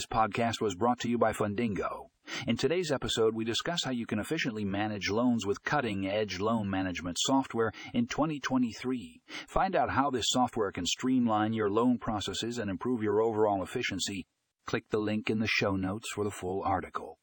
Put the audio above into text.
This podcast was brought to you by Fundingo. In today's episode, we discuss how you can efficiently manage loans with cutting edge loan management software in 2023. Find out how this software can streamline your loan processes and improve your overall efficiency. Click the link in the show notes for the full article.